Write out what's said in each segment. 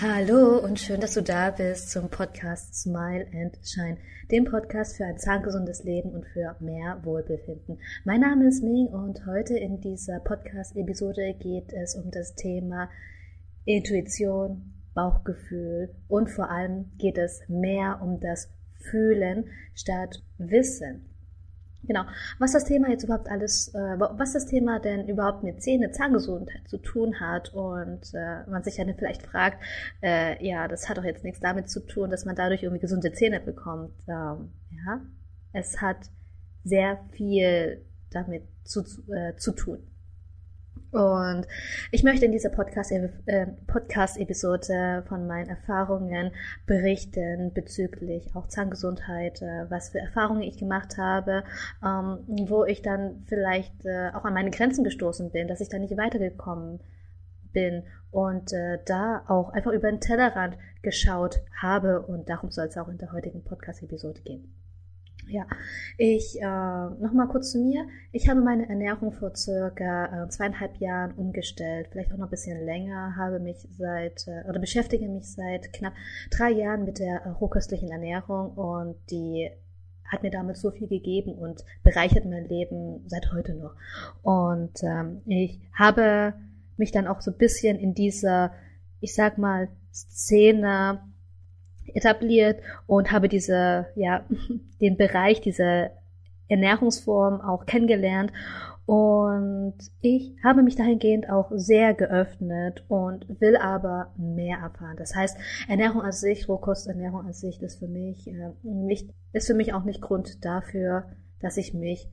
Hallo und schön, dass du da bist zum Podcast Smile and Shine, dem Podcast für ein zahngesundes Leben und für mehr Wohlbefinden. Mein Name ist Ming und heute in dieser Podcast-Episode geht es um das Thema Intuition, Bauchgefühl und vor allem geht es mehr um das Fühlen statt Wissen. Genau. Was das Thema jetzt überhaupt alles, äh, was das Thema denn überhaupt mit Zähne, Zahngesundheit zu tun hat und äh, man sich ja vielleicht fragt, äh, ja, das hat doch jetzt nichts damit zu tun, dass man dadurch irgendwie gesunde Zähne bekommt. Ähm, ja, es hat sehr viel damit zu, äh, zu tun. Und ich möchte in dieser äh, Podcast-Episode von meinen Erfahrungen berichten bezüglich auch Zahngesundheit, äh, was für Erfahrungen ich gemacht habe, ähm, wo ich dann vielleicht äh, auch an meine Grenzen gestoßen bin, dass ich da nicht weitergekommen bin und da auch einfach über den Tellerrand geschaut habe und darum soll es auch in der heutigen Podcast-Episode gehen. Ja, ich äh, noch mal kurz zu mir. Ich habe meine Ernährung vor circa äh, zweieinhalb Jahren umgestellt, vielleicht auch noch ein bisschen länger. Habe mich seit äh, oder beschäftige mich seit knapp drei Jahren mit der äh, rohköstlichen Ernährung und die hat mir damals so viel gegeben und bereichert mein Leben seit heute noch. Und ähm, ich habe mich dann auch so ein bisschen in dieser, ich sag mal, Szene etabliert und habe diese, ja, den Bereich, diese Ernährungsform auch kennengelernt. Und ich habe mich dahingehend auch sehr geöffnet und will aber mehr erfahren. Das heißt, Ernährung an sich, Rohkosternährung an sich ist für mich äh, nicht, ist für mich auch nicht Grund dafür, dass ich mich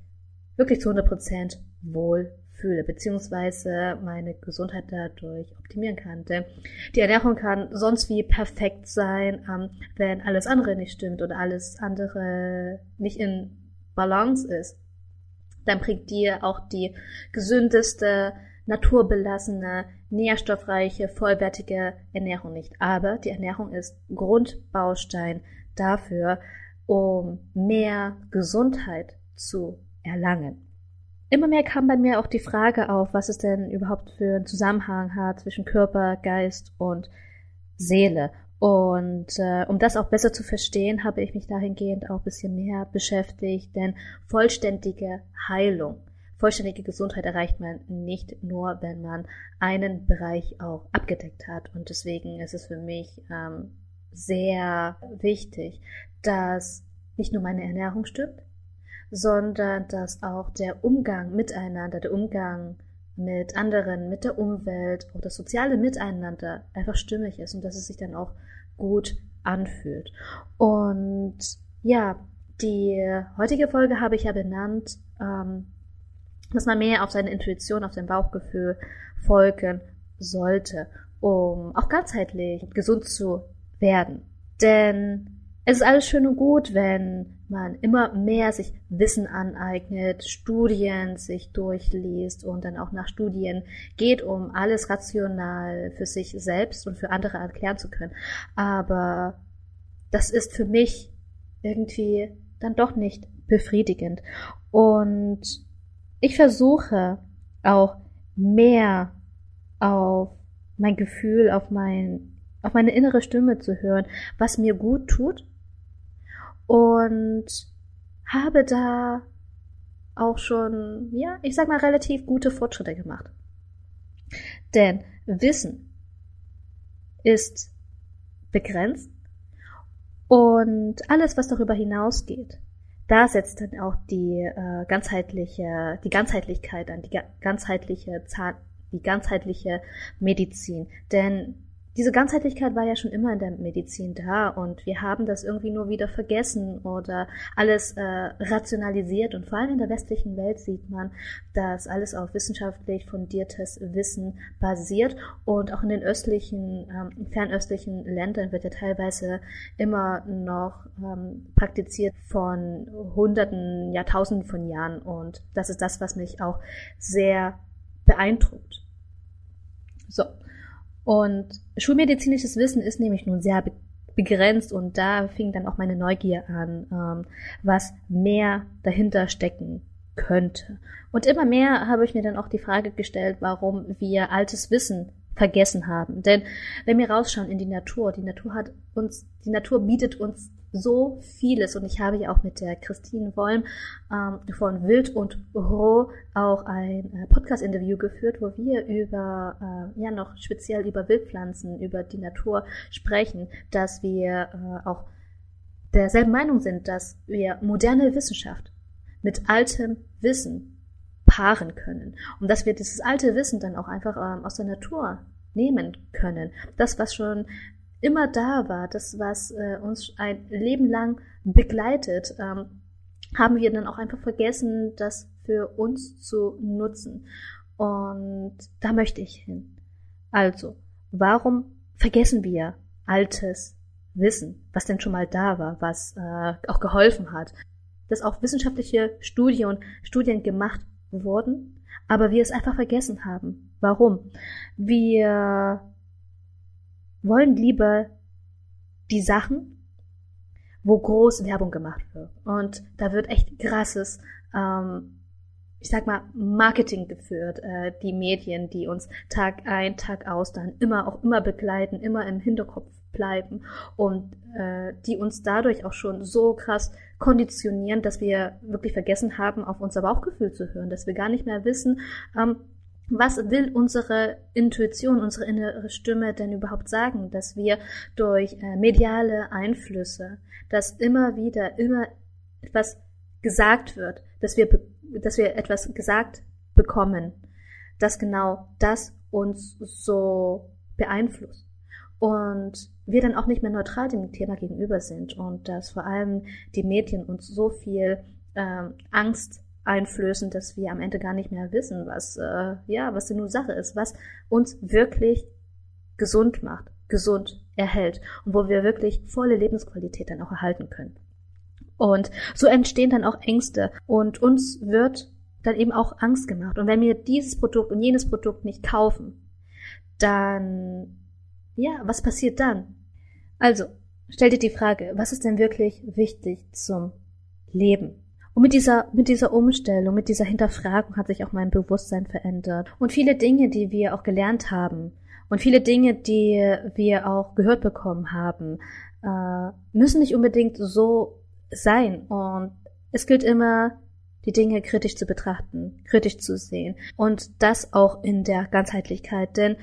wirklich zu 100 Prozent wohl fühle, beziehungsweise meine Gesundheit dadurch optimieren kann. Denn die Ernährung kann sonst wie perfekt sein, ähm, wenn alles andere nicht stimmt oder alles andere nicht in Balance ist. Dann bringt dir auch die gesündeste, naturbelassene, nährstoffreiche, vollwertige Ernährung nicht. Aber die Ernährung ist Grundbaustein dafür, um mehr Gesundheit zu erlangen. Immer mehr kam bei mir auch die Frage auf, was es denn überhaupt für einen Zusammenhang hat zwischen Körper, Geist und Seele. Und äh, um das auch besser zu verstehen, habe ich mich dahingehend auch ein bisschen mehr beschäftigt, denn vollständige Heilung, vollständige Gesundheit erreicht man nicht nur, wenn man einen Bereich auch abgedeckt hat. Und deswegen ist es für mich ähm, sehr wichtig, dass nicht nur meine Ernährung stimmt, sondern dass auch der Umgang miteinander, der Umgang mit anderen, mit der Umwelt oder das soziale Miteinander einfach stimmig ist und dass es sich dann auch gut anfühlt. Und ja, die heutige Folge habe ich ja benannt, ähm, dass man mehr auf seine Intuition, auf sein Bauchgefühl folgen sollte, um auch ganzheitlich gesund zu werden. Denn es ist alles schön und gut, wenn man immer mehr sich Wissen aneignet, Studien sich durchliest und dann auch nach Studien geht, um alles rational für sich selbst und für andere erklären zu können. Aber das ist für mich irgendwie dann doch nicht befriedigend. Und ich versuche auch mehr auf mein Gefühl, auf mein, auf meine innere Stimme zu hören, was mir gut tut und habe da auch schon, ja, ich sag mal, relativ gute Fortschritte gemacht. Denn Wissen ist begrenzt und alles, was darüber hinausgeht, da setzt dann auch die äh, ganzheitliche, die Ganzheitlichkeit an, die ganzheitliche Zahn, die ganzheitliche Medizin. Denn diese Ganzheitlichkeit war ja schon immer in der Medizin da und wir haben das irgendwie nur wieder vergessen oder alles äh, rationalisiert und vor allem in der westlichen Welt sieht man, dass alles auf wissenschaftlich fundiertes Wissen basiert und auch in den östlichen, ähm, fernöstlichen Ländern wird ja teilweise immer noch ähm, praktiziert von Hunderten, Jahrtausenden von Jahren und das ist das, was mich auch sehr beeindruckt. So. Und schulmedizinisches Wissen ist nämlich nun sehr begrenzt und da fing dann auch meine Neugier an, ähm, was mehr dahinter stecken könnte. Und immer mehr habe ich mir dann auch die Frage gestellt, warum wir altes Wissen vergessen haben. Denn wenn wir rausschauen in die Natur, die Natur hat uns, die Natur bietet uns so vieles und ich habe ja auch mit der Christine Wolm ähm, von Wild und Roh auch ein äh, Podcast-Interview geführt, wo wir über, äh, ja noch speziell über Wildpflanzen, über die Natur sprechen, dass wir äh, auch derselben Meinung sind, dass wir moderne Wissenschaft mit altem Wissen paaren können und dass wir dieses alte Wissen dann auch einfach ähm, aus der Natur nehmen können. Das, was schon immer da war, das, was äh, uns ein Leben lang begleitet, ähm, haben wir dann auch einfach vergessen, das für uns zu nutzen. Und da möchte ich hin. Also, warum vergessen wir altes Wissen, was denn schon mal da war, was äh, auch geholfen hat, dass auch wissenschaftliche Studien, Studien gemacht wurden, aber wir es einfach vergessen haben. Warum? Wir wollen lieber die Sachen, wo groß Werbung gemacht wird. Und da wird echt krasses, ähm, ich sag mal, Marketing geführt. Äh, die Medien, die uns Tag ein, Tag aus dann immer auch immer begleiten, immer im Hinterkopf bleiben und äh, die uns dadurch auch schon so krass konditionieren, dass wir wirklich vergessen haben, auf unser Bauchgefühl zu hören, dass wir gar nicht mehr wissen, ähm, was will unsere Intuition, unsere innere Stimme denn überhaupt sagen, dass wir durch äh, mediale Einflüsse, dass immer wieder immer etwas gesagt wird, dass wir, dass wir etwas gesagt bekommen, dass genau das uns so beeinflusst? Und wir dann auch nicht mehr neutral dem Thema gegenüber sind und dass vor allem die Medien uns so viel ähm, Angst einflößen, dass wir am Ende gar nicht mehr wissen, was äh, ja, was die nur Sache ist, was uns wirklich gesund macht, gesund erhält und wo wir wirklich volle Lebensqualität dann auch erhalten können. Und so entstehen dann auch Ängste und uns wird dann eben auch Angst gemacht. Und wenn wir dieses Produkt und jenes Produkt nicht kaufen, dann, ja, was passiert dann? Also, stell dir die Frage, was ist denn wirklich wichtig zum Leben? Und mit dieser, mit dieser Umstellung, mit dieser Hinterfragung hat sich auch mein Bewusstsein verändert. Und viele Dinge, die wir auch gelernt haben und viele Dinge, die wir auch gehört bekommen haben, äh, müssen nicht unbedingt so sein. Und es gilt immer, die Dinge kritisch zu betrachten, kritisch zu sehen. Und das auch in der Ganzheitlichkeit. Denn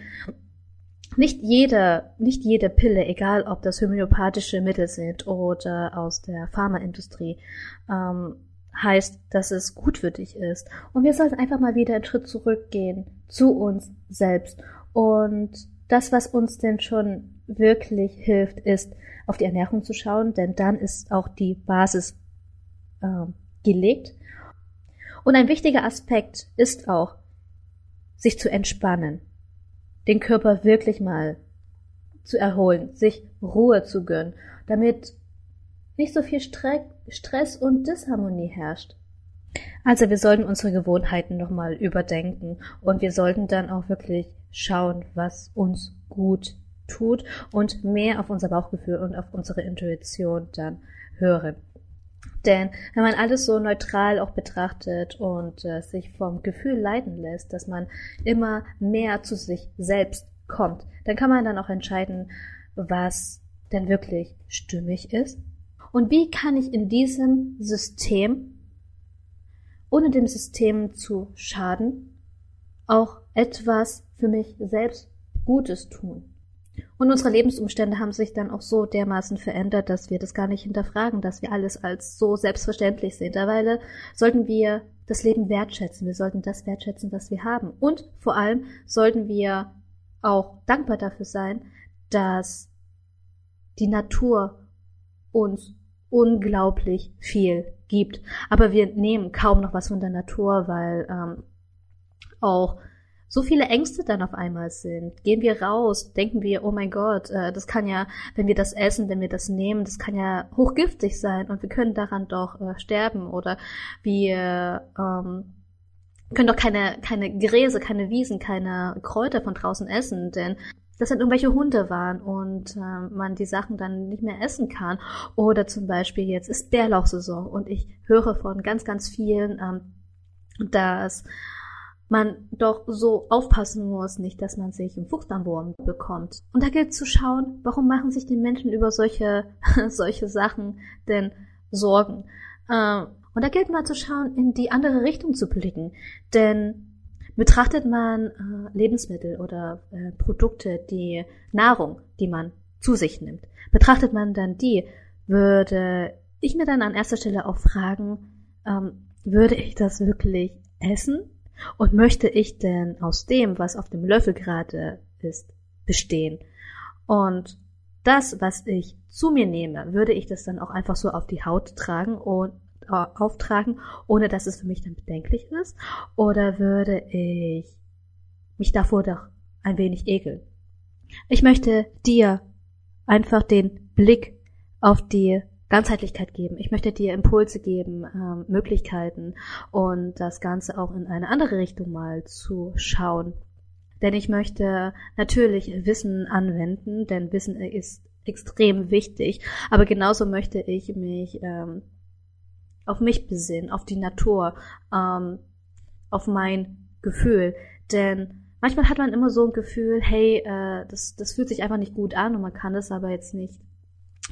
nicht jede, nicht jede Pille, egal ob das homöopathische Mittel sind oder aus der Pharmaindustrie, ähm, heißt, dass es gut für dich ist. Und wir sollten einfach mal wieder einen Schritt zurückgehen zu uns selbst. Und das, was uns denn schon wirklich hilft, ist, auf die Ernährung zu schauen, denn dann ist auch die Basis äh, gelegt. Und ein wichtiger Aspekt ist auch, sich zu entspannen, den Körper wirklich mal zu erholen, sich Ruhe zu gönnen, damit nicht so viel Stress und Disharmonie herrscht. Also wir sollten unsere Gewohnheiten nochmal überdenken und wir sollten dann auch wirklich schauen, was uns gut tut und mehr auf unser Bauchgefühl und auf unsere Intuition dann hören. Denn wenn man alles so neutral auch betrachtet und äh, sich vom Gefühl leiten lässt, dass man immer mehr zu sich selbst kommt, dann kann man dann auch entscheiden, was denn wirklich stimmig ist und wie kann ich in diesem System, ohne dem System zu schaden, auch etwas für mich selbst Gutes tun? Und unsere Lebensumstände haben sich dann auch so dermaßen verändert, dass wir das gar nicht hinterfragen, dass wir alles als so selbstverständlich sehen. Derweil sollten wir das Leben wertschätzen. Wir sollten das wertschätzen, was wir haben. Und vor allem sollten wir auch dankbar dafür sein, dass die Natur uns unglaublich viel gibt. Aber wir nehmen kaum noch was von der Natur, weil ähm, auch so viele Ängste dann auf einmal sind. Gehen wir raus, denken wir, oh mein Gott, äh, das kann ja, wenn wir das essen, wenn wir das nehmen, das kann ja hochgiftig sein und wir können daran doch äh, sterben oder wir ähm, können doch keine, keine Gräse, keine Wiesen, keine Kräuter von draußen essen, denn dass dann irgendwelche Hunde waren und äh, man die Sachen dann nicht mehr essen kann. Oder zum Beispiel jetzt ist Bärlauchsaison und ich höre von ganz, ganz vielen, ähm, dass man doch so aufpassen muss, nicht, dass man sich einen Fuchsdarmwurm bekommt. Und da gilt zu schauen, warum machen sich die Menschen über solche, solche Sachen denn Sorgen? Äh, und da gilt mal zu schauen, in die andere Richtung zu blicken. Denn betrachtet man äh, Lebensmittel oder äh, Produkte, die Nahrung, die man zu sich nimmt, betrachtet man dann die, würde ich mir dann an erster Stelle auch fragen, ähm, würde ich das wirklich essen? Und möchte ich denn aus dem, was auf dem Löffel gerade ist, bestehen? Und das, was ich zu mir nehme, würde ich das dann auch einfach so auf die Haut tragen und auftragen, ohne dass es für mich dann bedenklich ist? Oder würde ich mich davor doch ein wenig ekeln? Ich möchte dir einfach den Blick auf die Ganzheitlichkeit geben. Ich möchte dir Impulse geben, ähm, Möglichkeiten und das Ganze auch in eine andere Richtung mal zu schauen. Denn ich möchte natürlich Wissen anwenden, denn Wissen ist extrem wichtig. Aber genauso möchte ich mich ähm, auf mich besinnen, auf die Natur, ähm, auf mein Gefühl. Denn manchmal hat man immer so ein Gefühl, hey, äh, das, das fühlt sich einfach nicht gut an und man kann es aber jetzt nicht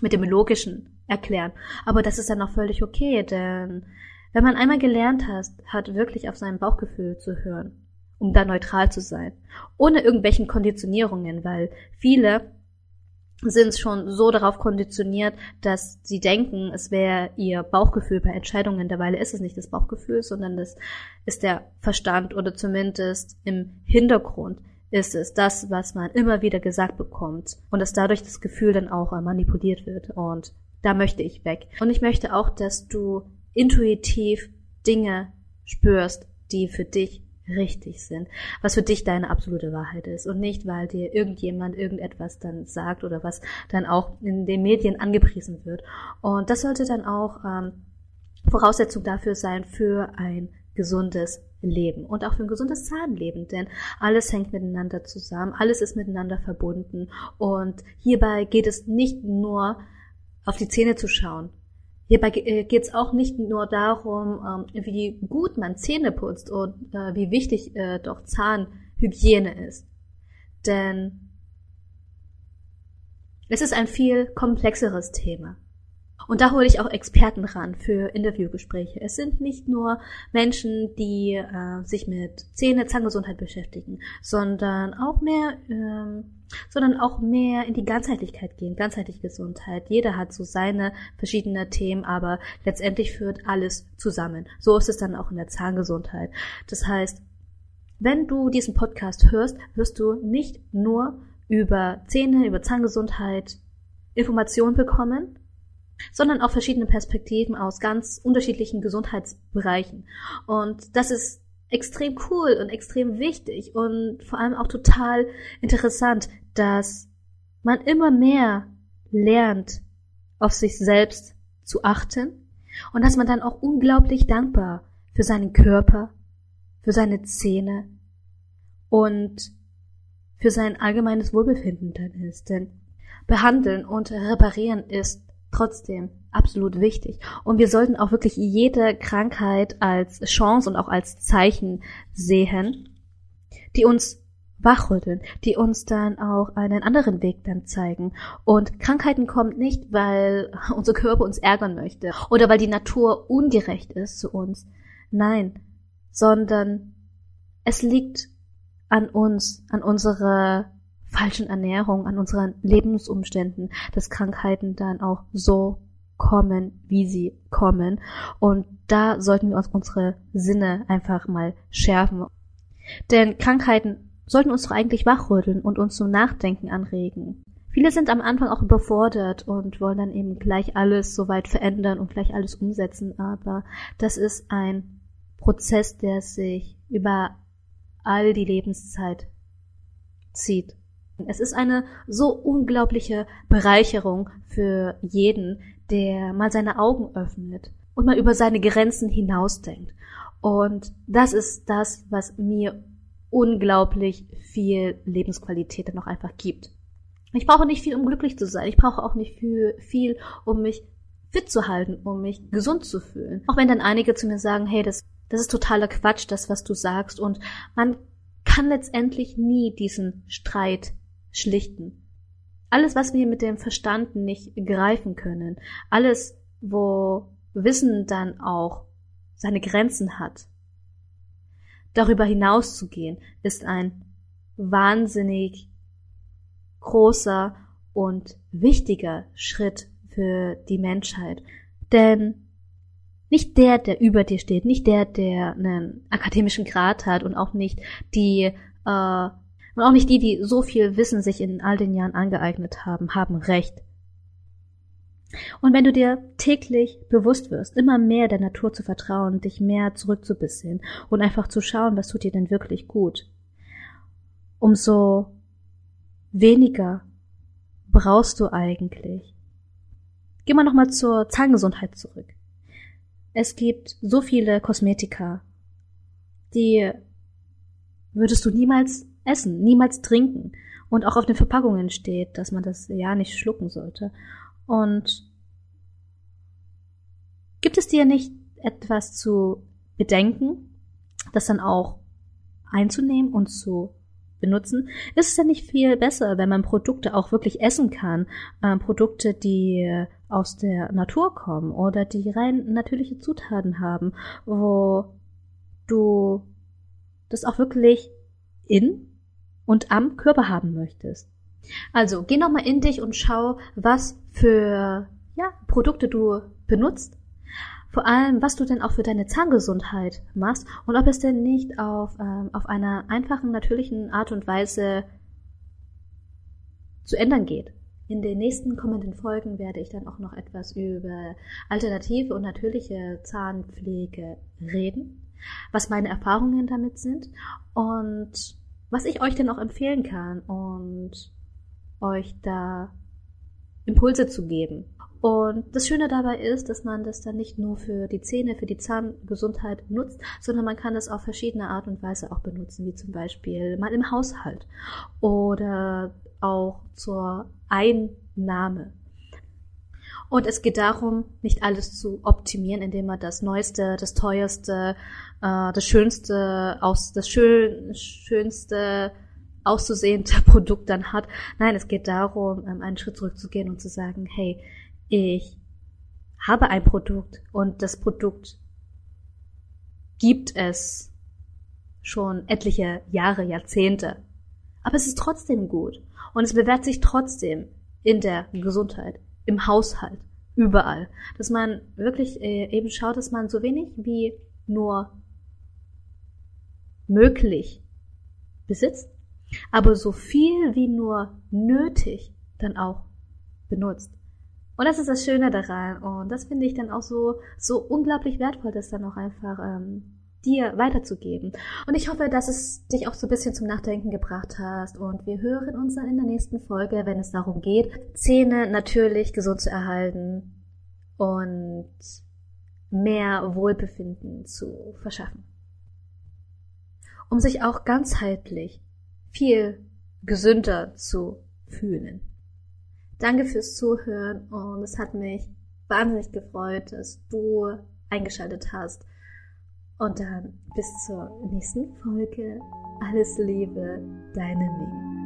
mit dem Logischen erklären. Aber das ist dann auch völlig okay, denn wenn man einmal gelernt hat, hat wirklich auf sein Bauchgefühl zu hören, um da neutral zu sein, ohne irgendwelchen Konditionierungen, weil viele sind schon so darauf konditioniert, dass sie denken, es wäre ihr Bauchgefühl bei Entscheidungen. Dabei ist es nicht das Bauchgefühl, sondern das ist der Verstand oder zumindest im Hintergrund ist es das, was man immer wieder gesagt bekommt und dass dadurch das Gefühl dann auch manipuliert wird und da möchte ich weg. Und ich möchte auch, dass du intuitiv Dinge spürst, die für dich richtig sind, was für dich deine absolute Wahrheit ist und nicht, weil dir irgendjemand irgendetwas dann sagt oder was dann auch in den Medien angepriesen wird. Und das sollte dann auch ähm, Voraussetzung dafür sein für ein gesundes Leben und auch für ein gesundes Zahnleben, denn alles hängt miteinander zusammen, alles ist miteinander verbunden und hierbei geht es nicht nur auf die Zähne zu schauen. Hierbei äh, geht es auch nicht nur darum, ähm, wie gut man Zähne putzt und äh, wie wichtig äh, doch Zahnhygiene ist. Denn es ist ein viel komplexeres Thema. Und da hole ich auch Experten ran für Interviewgespräche. Es sind nicht nur Menschen, die äh, sich mit Zähne, Zahngesundheit beschäftigen, sondern auch mehr, ähm, sondern auch mehr in die Ganzheitlichkeit gehen, ganzheitliche Gesundheit. Jeder hat so seine verschiedenen Themen, aber letztendlich führt alles zusammen. So ist es dann auch in der Zahngesundheit. Das heißt, wenn du diesen Podcast hörst, wirst du nicht nur über Zähne, über Zahngesundheit Informationen bekommen, sondern auch verschiedene Perspektiven aus ganz unterschiedlichen Gesundheitsbereichen. Und das ist extrem cool und extrem wichtig und vor allem auch total interessant, dass man immer mehr lernt, auf sich selbst zu achten und dass man dann auch unglaublich dankbar für seinen Körper, für seine Zähne und für sein allgemeines Wohlbefinden dann ist. Denn behandeln und reparieren ist trotzdem absolut wichtig. Und wir sollten auch wirklich jede Krankheit als Chance und auch als Zeichen sehen, die uns wachrütteln, die uns dann auch einen anderen Weg dann zeigen. Und Krankheiten kommen nicht, weil unser Körper uns ärgern möchte oder weil die Natur ungerecht ist zu uns. Nein, sondern es liegt an uns, an unserer falschen Ernährung, an unseren Lebensumständen, dass Krankheiten dann auch so kommen, wie sie kommen. Und da sollten wir uns unsere Sinne einfach mal schärfen. Denn Krankheiten sollten uns doch eigentlich wachrütteln und uns zum Nachdenken anregen. Viele sind am Anfang auch überfordert und wollen dann eben gleich alles soweit verändern und gleich alles umsetzen, aber das ist ein Prozess, der sich über all die Lebenszeit zieht. Es ist eine so unglaubliche Bereicherung für jeden, der mal seine Augen öffnet und mal über seine Grenzen hinausdenkt. Und das ist das, was mir unglaublich viel Lebensqualität dann auch einfach gibt. Ich brauche nicht viel, um glücklich zu sein. Ich brauche auch nicht viel, um mich fit zu halten, um mich gesund zu fühlen. Auch wenn dann einige zu mir sagen, hey, das das ist totaler Quatsch, das, was du sagst. Und man kann letztendlich nie diesen Streit schlichten. Alles, was wir mit dem Verstand nicht greifen können, alles, wo Wissen dann auch seine Grenzen hat, darüber hinauszugehen, ist ein wahnsinnig großer und wichtiger Schritt für die Menschheit. Denn nicht der, der über dir steht, nicht der, der einen akademischen Grad hat und auch nicht die, äh, und auch nicht die, die so viel Wissen sich in all den Jahren angeeignet haben, haben Recht. Und wenn du dir täglich bewusst wirst, immer mehr der Natur zu vertrauen, dich mehr zurückzubesinnen und einfach zu schauen, was tut dir denn wirklich gut, umso weniger brauchst du eigentlich. Geh mal nochmal zur Zahngesundheit zurück. Es gibt so viele Kosmetika, die würdest du niemals essen, niemals trinken. Und auch auf den Verpackungen steht, dass man das ja nicht schlucken sollte. Und gibt es dir nicht etwas zu bedenken, das dann auch einzunehmen und zu benutzen? Ist es denn nicht viel besser, wenn man Produkte auch wirklich essen kann? Äh, Produkte, die aus der Natur kommen oder die rein natürliche Zutaten haben, wo du das auch wirklich in und am Körper haben möchtest. Also geh nochmal in dich und schau, was für ja, Produkte du benutzt. Vor allem, was du denn auch für deine Zahngesundheit machst und ob es denn nicht auf, ähm, auf einer einfachen, natürlichen Art und Weise zu ändern geht. In den nächsten kommenden Folgen werde ich dann auch noch etwas über alternative und natürliche Zahnpflege reden, was meine Erfahrungen damit sind und was ich euch denn auch empfehlen kann und euch da Impulse zu geben. Und das Schöne dabei ist, dass man das dann nicht nur für die Zähne, für die Zahngesundheit nutzt, sondern man kann das auf verschiedene Art und Weise auch benutzen, wie zum Beispiel mal im Haushalt oder auch zur Einnahme. Und es geht darum, nicht alles zu optimieren, indem man das Neueste, das Teuerste, äh, das Schönste, aus, das schön, schönste auszusehende Produkt dann hat. Nein, es geht darum, ähm, einen Schritt zurückzugehen und zu sagen, hey, ich habe ein Produkt und das Produkt gibt es schon etliche Jahre, Jahrzehnte. Aber es ist trotzdem gut. Und es bewährt sich trotzdem in der Gesundheit, im Haushalt, überall. Dass man wirklich äh, eben schaut, dass man so wenig wie nur möglich besitzt, aber so viel wie nur nötig dann auch benutzt. Und das ist das Schöne daran. Und das finde ich dann auch so, so unglaublich wertvoll, das dann auch einfach ähm, dir weiterzugeben. Und ich hoffe, dass es dich auch so ein bisschen zum Nachdenken gebracht hast. Und wir hören uns dann in der nächsten Folge, wenn es darum geht, Zähne natürlich gesund zu erhalten und mehr Wohlbefinden zu verschaffen. Um sich auch ganzheitlich viel gesünder zu fühlen. Danke fürs Zuhören und es hat mich wahnsinnig gefreut, dass du eingeschaltet hast. Und dann bis zur nächsten Folge. Alles Liebe, deine Ming.